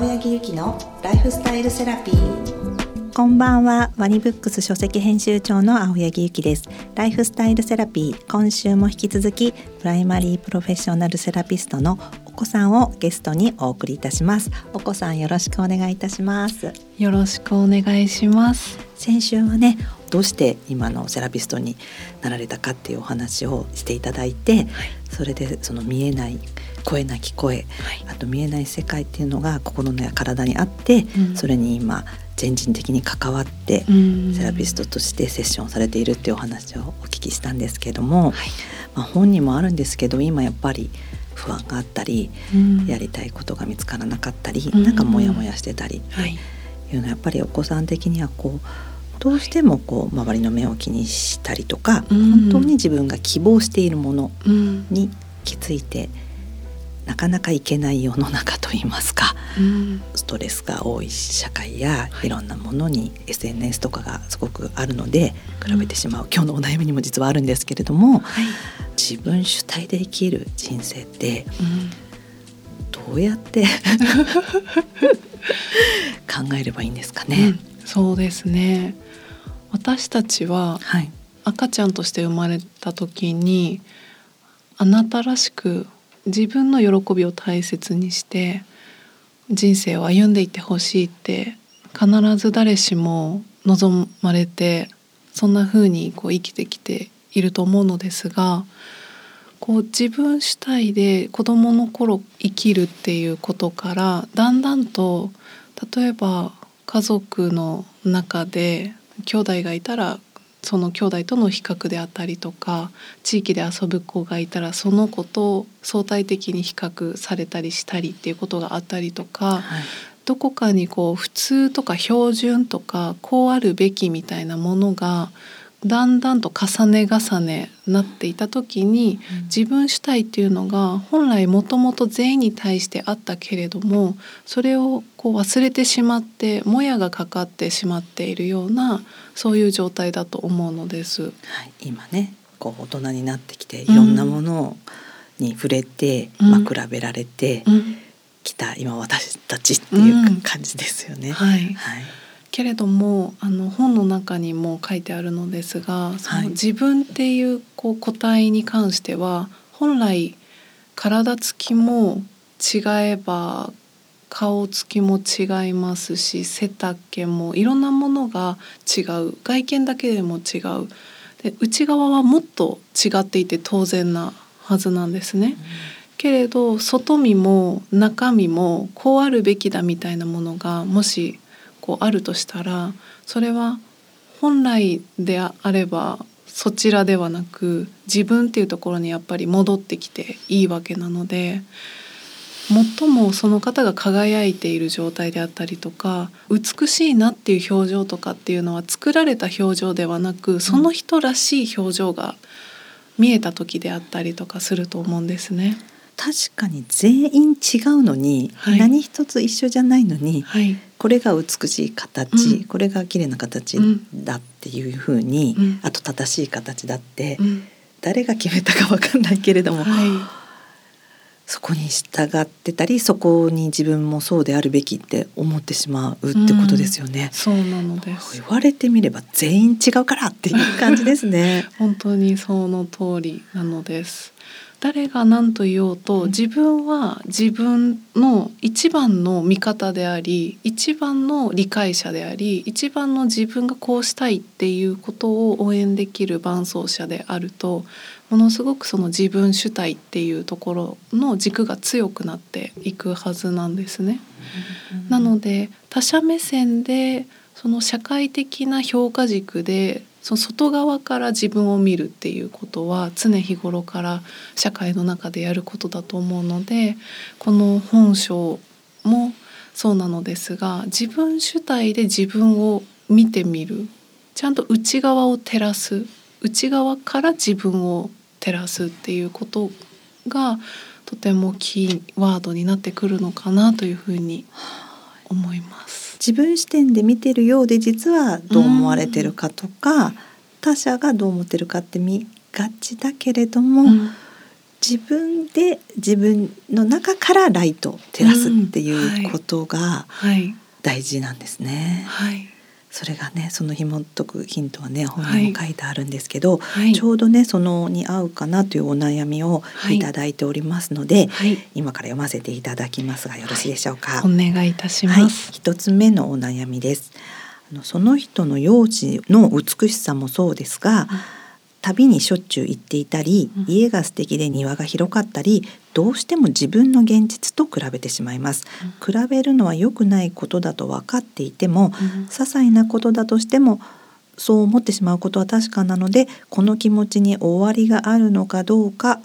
青柳ゆきのライフスタイルセラピー。こんばんは。ワニブックス書籍編集長の青柳ゆきです。ライフスタイルセラピー今週も引き続きプライマリープロフェッショナルセラピストのお子さんをゲストにお送りいたします。お子さんよろしくお願いいたします。よろしくお願いします。先週はねどうして今のセラピストになられたかっていうお話をしていただいて、はい、それでその見えない声なき声、はい、あと見えない世界っていうのが心のや体にあって、うん、それに今全人的に関わって、セラピストとしてセッションされているっていうお話をお聞きしたんですけども、はい、まあ、本にもあるんですけど今やっぱり不安があったり、うん、やりたいことが見つからなかったり、うん、なんかモヤモヤしてたりっていうのはやっぱりお子さん的にはこうどうしてもこう周りの目を気にしたりとか、うん、本当に自分が希望しているものに気づいて、なかなかいけない世の中といいますか、うん、ストレスが多い社会やいろんなものに SNS とかがすごくあるので比べてしまう、うん、今日のお悩みにも実はあるんですけれども、はい、自分主体で生きる人生って、どうやって 考えればいいんですかね？そうですね。私たちは赤ちゃんとして生まれた時にあなたらしく自分の喜びを大切にして人生を歩んでいってほしいって必ず誰しも望まれてそんな風にこう生きてきていると思うのですがこう自分主体で子どもの頃生きるっていうことからだんだんと例えば家族の中で兄弟がいたらその兄弟との比較であったりとか地域で遊ぶ子がいたらその子と相対的に比較されたりしたりっていうことがあったりとか、はい、どこかにこう普通とか標準とかこうあるべきみたいなものがだんだんと重ね重ねなっていた時に、自分主体っていうのが本来もともと全員に対してあったけれどもそれをこう忘れてしまってもやがかかってしまっているようなそういう状態だと思うのです。はい、今ねこう大人になってきていろんなものに触れて、うん、まあ、比べられてきた、今私たちっていう感じですよね。はい、はいけれどもあの本の中にも書いてあるのですがその自分っていうこう個体に関しては本来体つきも違えば顔つきも違いますし背丈もいろんなものが違う。外見だけでも違う。で内側はもっと違っていて当然なはずなんですね。うん、けれど外見も中身もこうあるべきだみたいなものがもしこうあるとしたらそれは本来であればそちらではなく自分っていうところにやっぱり戻ってきていいわけなので最もその方が輝いている状態であったりとか美しいなっていう表情とかっていうのは作られた表情ではなくその人らしい表情が見えた時であったりとかすると思うんですね。確かに全員違うのに、はい、何一つ一緒じゃないのに、はい、これが美しい形、うん、これが綺麗な形だっていうふうに、うん、あと正しい形だって、うん、誰が決めたか分かんないけれども、はい、そこに従ってたりそこに自分もそうであるべきって思ってしまうってことですよね。そうなのです。言われてみれば全員違うからっていう感じですね。本当にその通りなのです。誰が何と言おうと自分は自分の一番の味方であり一番の理解者であり一番の自分がこうしたいっていうことを応援できる伴走者であるとものすごくその自分主体っていうところの軸が強くなっていくはずなんですね。なので他者目線でその社会的な評価軸でその外側から自分を見るっていうことは常日頃から社会の中でやることだと思うのでこの本書もそうなのですが自分主体で自分を見てみるちゃんと内側を照らす内側から自分を照らすっていうことがとてもキーワードになってくるのかなというふうに思います。自分視点で見てるようで実はどう思われてるかとか、他者がどう思ってるかって見がちだけれども、うん、自分で自分の中からライトを照らすっていうことが大事なんですね。はい、それがねその紐解くヒントはね本にも書いてあるんですけど、はい、ちょうどねそのに合うかなというお悩みをい。ただいておりますので、はい、今から読ませていただきますがよろしいでしょうか。お願いいたします。一、つ目のお悩みです。あのその人の容姿の美しさもそうですが、旅にしょっちゅう行っていたり、家が素敵で庭が広かったりどうしても自分の現実と比べてしまいます、比べるのは良くないことだと分かっていても、些細なことだとしてもそう思ってしまうことは確かなのでこの気持ちに終わりがあるのかどうか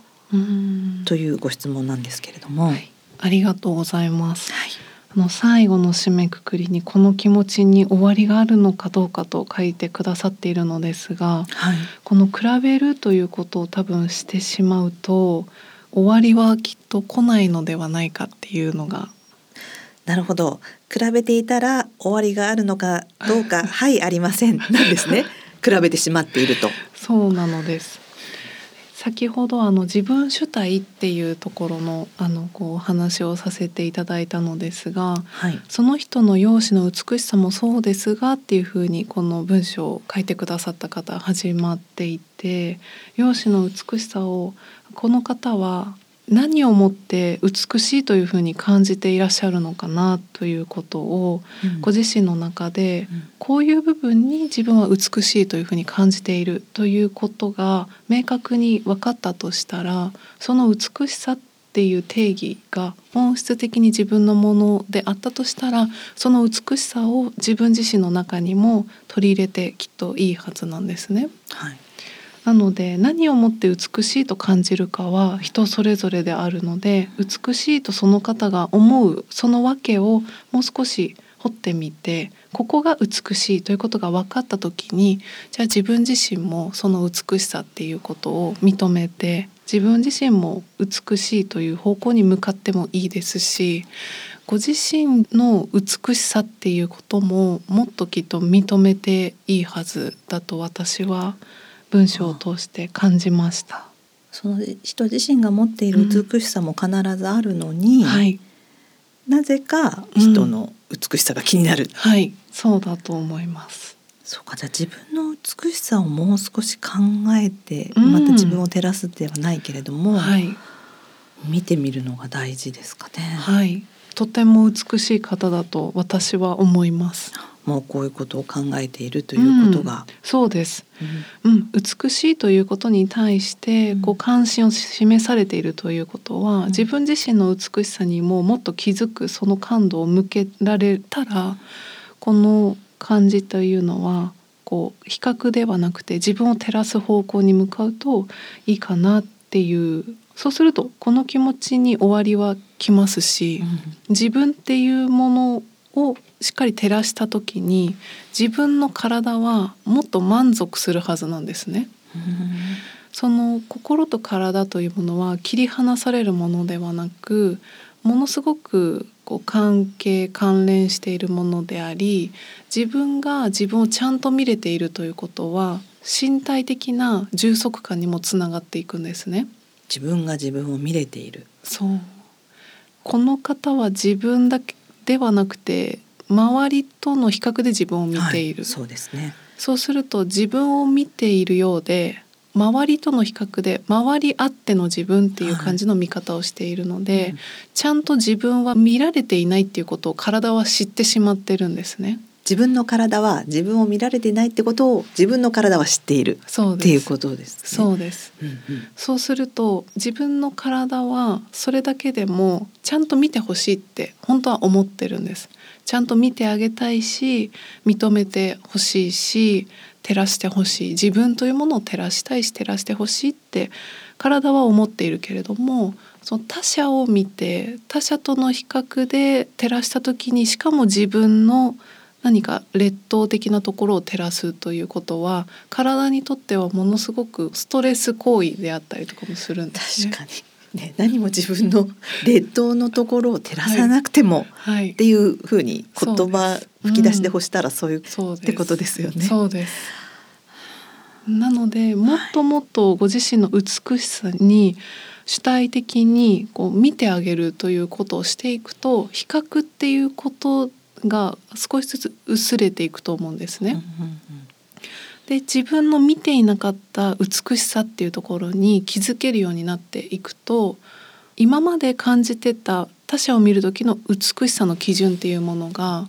というご質問なんですけれども、はい、ありがとうございます、はいの最後の締めくくりにこの気持ちに終わりがあるのかどうかと書いてくださっているのですが、はい、この比べるということを多分してしまうと終わりはきっと来ないのではないかっていうのが。なるほど。比べていたら終わりがあるのかどうかはいありません。なんですね。比べてしまっていると。そうなのです先ほどあの自分主体っていうところのあのこう話をさせていただいたのですが、はい、その人の容姿の美しさもそうですがっていうふうにこの文章を書いてくださった方始まっていて容姿の美しさをこの方は何をもって美しいというふうに感じていらっしゃるのかなということを、ご自身の中で、こういう部分に自分は美しいというふうに感じているということが明確に分かったとしたらその美しさっていう定義が本質的に自分のものであったとしたらその美しさを自分自身の中にも取り入れてきっといいはずなんですね。はいなので何をもって美しいと感じるかは人それぞれであるので美しいとその方が思うその訳をもう少し掘ってみてここが美しいということが分かった時にじゃあ自分自身もその美しさっていうことを認めて自分自身も美しいという方向に向かってもいいですしご自身の美しさっていうことももっときっと認めていいはずだと私は思います文章を通して感じました。その人自身が持っている美しさも必ずあるのに、うんはい、なぜか人の美しさが気になる、うん、はい。そうだと思います。そうかじゃあ自分の美しさをもう少し考えて、うん、また自分を照らすではないけれども、はい、見てみるのが大事ですかね。はい。とても美しい方だと私は思いますもうこういうことを考えているということが、うん、そうです、うん、うん、美しいということに対してこう関心を示されているということは、うん、自分自身の美しさにももっと気づくその感度を向けられたらこの感じというのはこう比較ではなくて自分を照らす方向に向かうといいかなっていうそうするとこの気持ちに終わりは来ますし、自分っていうものをしっかり照らした時に自分の体はもっと満足するはずなんですね。その心と体というものは切り離されるものではなくものすごくこう関係関連しているものであり自分が自分をちゃんと見れているということは身体的な充足感にもつながっていくんですね。自分が自分を見れているそうこの方は自分だけではなくて周りとの比較で自分を見ている、はい、そうですね。そうすると自分を見ているようで周りとの比較で周りあっての自分っていう感じの見方をしているので、はいうん、ちゃんと自分は見られていないっていうことを体は知ってしまってるんですね。自分の体は自分を見られてないってことを自分の体は知っているっていうことです、ね、そうです、うんうん、そうすると自分の体はそれだけでもちゃんと見てほしいって本当は思ってるんです。ちゃんと見てあげたいし認めてほしいし照らしてほしい。自分というものを照らしたいし照らしてほしいって体は思っているけれどもその他者を見て他者との比較で照らした時にしかも自分の何か劣等的なところを照らすということは体にとってはものすごくストレス行為であったりとかもするんですね。確かに。ね、何も自分の劣等のところを照らさなくても、はい、っていうふうに言葉吹き出しでほしたらそういう、うん、ってことですよね。そうです。なのでもっともっとご自身の美しさに主体的にこう見てあげるということをしていくと比較っていうことが少しずつ薄れていくと思うんですね。で自分の見ていなかった美しさっていうところに気づけるようになっていくと今まで感じてた他者を見る時の美しさの基準っていうものが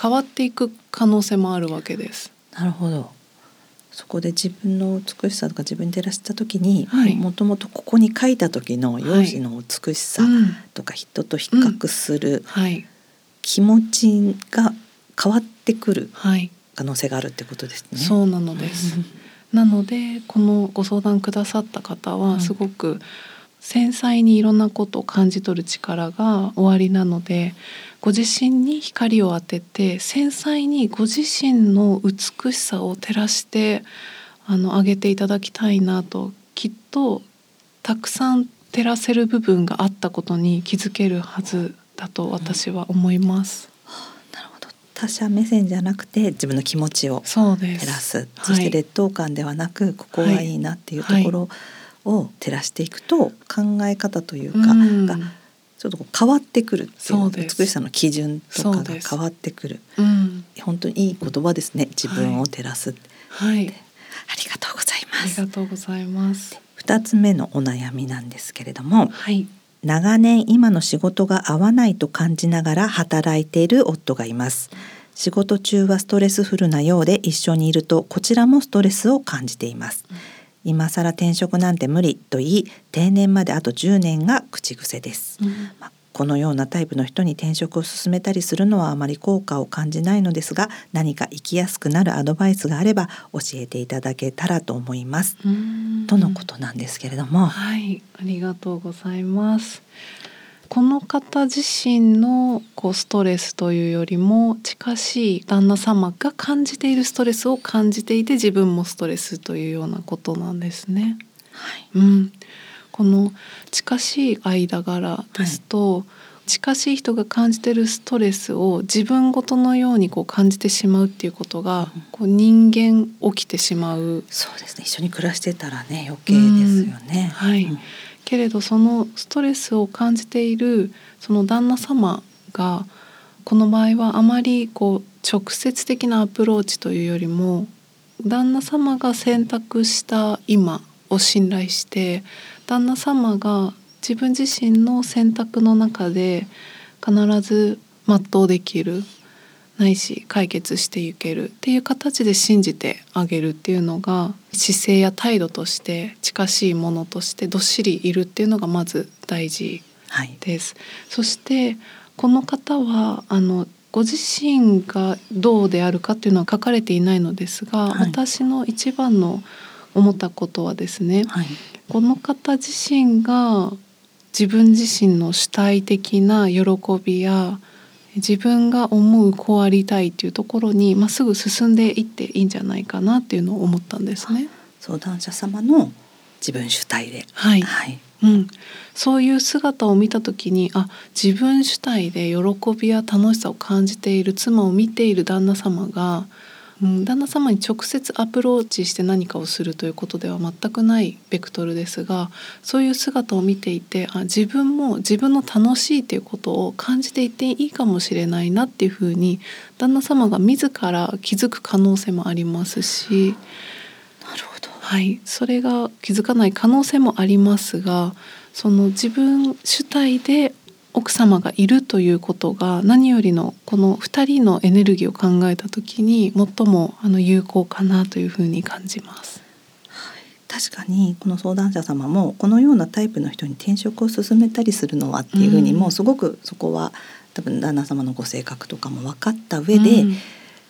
変わっていく可能性もあるわけです。なるほど。そこで自分の美しさとか自分で照らした時にもともとここに書いた時の容姿の美しさとか人と比較する気持ちが変わってくる可能性があるってことですね。そうなのです。なのでこのご相談くださった方はすごく繊細にいろんなことを感じ取る力がおありなのでご自身に光を当てて繊細にご自身の美しさを照らしてあの上げていただきたいなときっとたくさん照らせる部分があったことに気づけるはずだと私は思います。なるほど。他者目線じゃなくて自分の気持ちを照らす。そして劣等感ではなく、ここはいいなっていうところを照らしていくと考え方というかがちょっと変わってくるっていう美しさの基準とかが変わってくる、うん、本当にいい言葉ですね。自分を照らす、はい、ありがとうございます。ありがとうございます。二つ目のお悩みなんですけれども、はい、長年今の仕事が合わないと感じながら働いている夫がいます。仕事中はストレスフルなようで一緒にいるとこちらもストレスを感じています、うん今更転職なんて無理と言い定年まであと10年が口癖です、うん、まあ、このようなタイプの人に転職を進めたりするのはあまり効果を感じないのですが何か生きやすくなるアドバイスがあれば教えていただけたらと思います。とのことなんですけれども。はい。ありがとうございます。この方自身のこうストレスというよりも近しい旦那様が感じているストレスを感じていて自分もストレスというようなことなんですね。はい、うん、この近しい間柄ですと、はい、近しい人が感じてるストレスを自分ごとのようにこう感じてしまうっていうことが、こう人間起きてしまう。そうですね。一緒に暮らしてたらね余計ですよね。はい。うんけれどそのストレスを感じているその旦那様がこの場合はあまりこう直接的なアプローチというよりも旦那様が選択した今を信頼して旦那様が自分自身の選択の中で必ず全うできるないし解決していけるっていう形で信じてあげるっていうのが姿勢や態度として近しいものとしてどっしりいるっていうのがまず大事です。はい、そしてこの方はあのご自身がどうであるかっていうのは書かれていないのですが、はい、私の一番の思ったことはですね、はい、この方自身が自分自身の主体的な喜びや自分が思うこうありたいっていうところにまっすぐ進んでいっていいんじゃないかなっていうのを思ったんですね。相談者様の自分主体で、はい、はい、うん、そういう姿を見た時にあ自分主体で喜びや楽しさを感じている妻を見ている旦那様がうん、旦那様に直接アプローチして何かをするということでは全くないベクトルですがそういう姿を見ていてあ自分も自分の楽しいということを感じていていいかもしれないなっていうふうに旦那様が自ら気づく可能性もありますしなるほど、はい、それが気づかない可能性もありますがその自分主体で奥様がいるということが何よりのこの2人のエネルギーを考えた時に最もあの有効かなというふうに感じます。確かにこの相談者様もこのようなタイプの人に転職を進めたりするのはっていうふうにもうすごくそこは多分旦那様のご性格とかも分かった上で、うん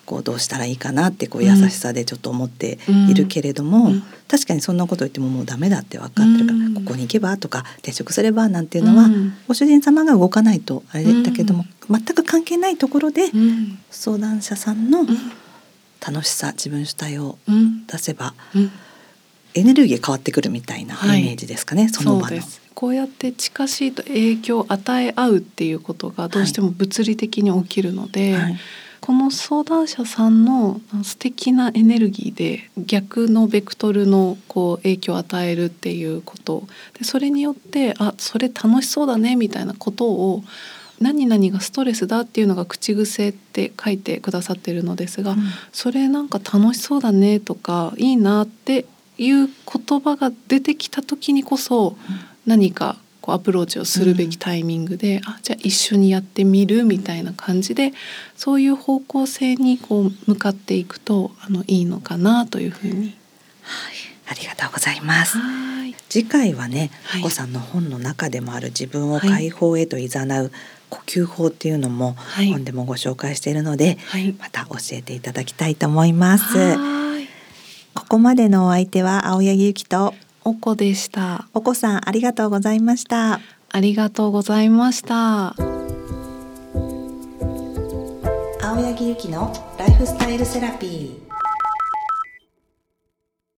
こうどうしたらいいかなってこう優しさでちょっと思っているけれども、うん、確かにそんなこと言ってももうダメだって分かってるから、うん、ここに行けばとか転職すればなんていうのは、うん、ご主人様が動かないとあれだけども、全く関係ないところで相談者さんの楽しさ自分主体を出せば、エネルギー変わってくるみたいなイメージですかね、はい、その場の。こうやって近しいと影響を与え合うっていうことがどうしても物理的に起きるので、はいはいこの相談者さんの素敵なエネルギーで逆のベクトルのこう影響を与えるっていうこと。でそれによってあそれ楽しそうだねみたいなことを何々がストレスだっていうのが口癖って書いてくださってるのですが、うん、それなんか楽しそうだねとかいいなっていう言葉が出てきた時にこそ何かこうアプローチをするべきタイミングで、うん、あじゃあ一緒にやってみるみたいな感じでそういう方向性にこう向かっていくとあのいいのかなというふうに。はい、ありがとうございます。次回はね、はい、こさんの本の中でもある自分を解放へと誘う呼吸法っていうのも本でもご紹介しているので、はい、また教えていただきたいと思います。ここまでのお相手は青柳ゆきとおこでした。おこさんありがとうございました。ありがとうございました。青柳ゆきのライフスタイルセラピー。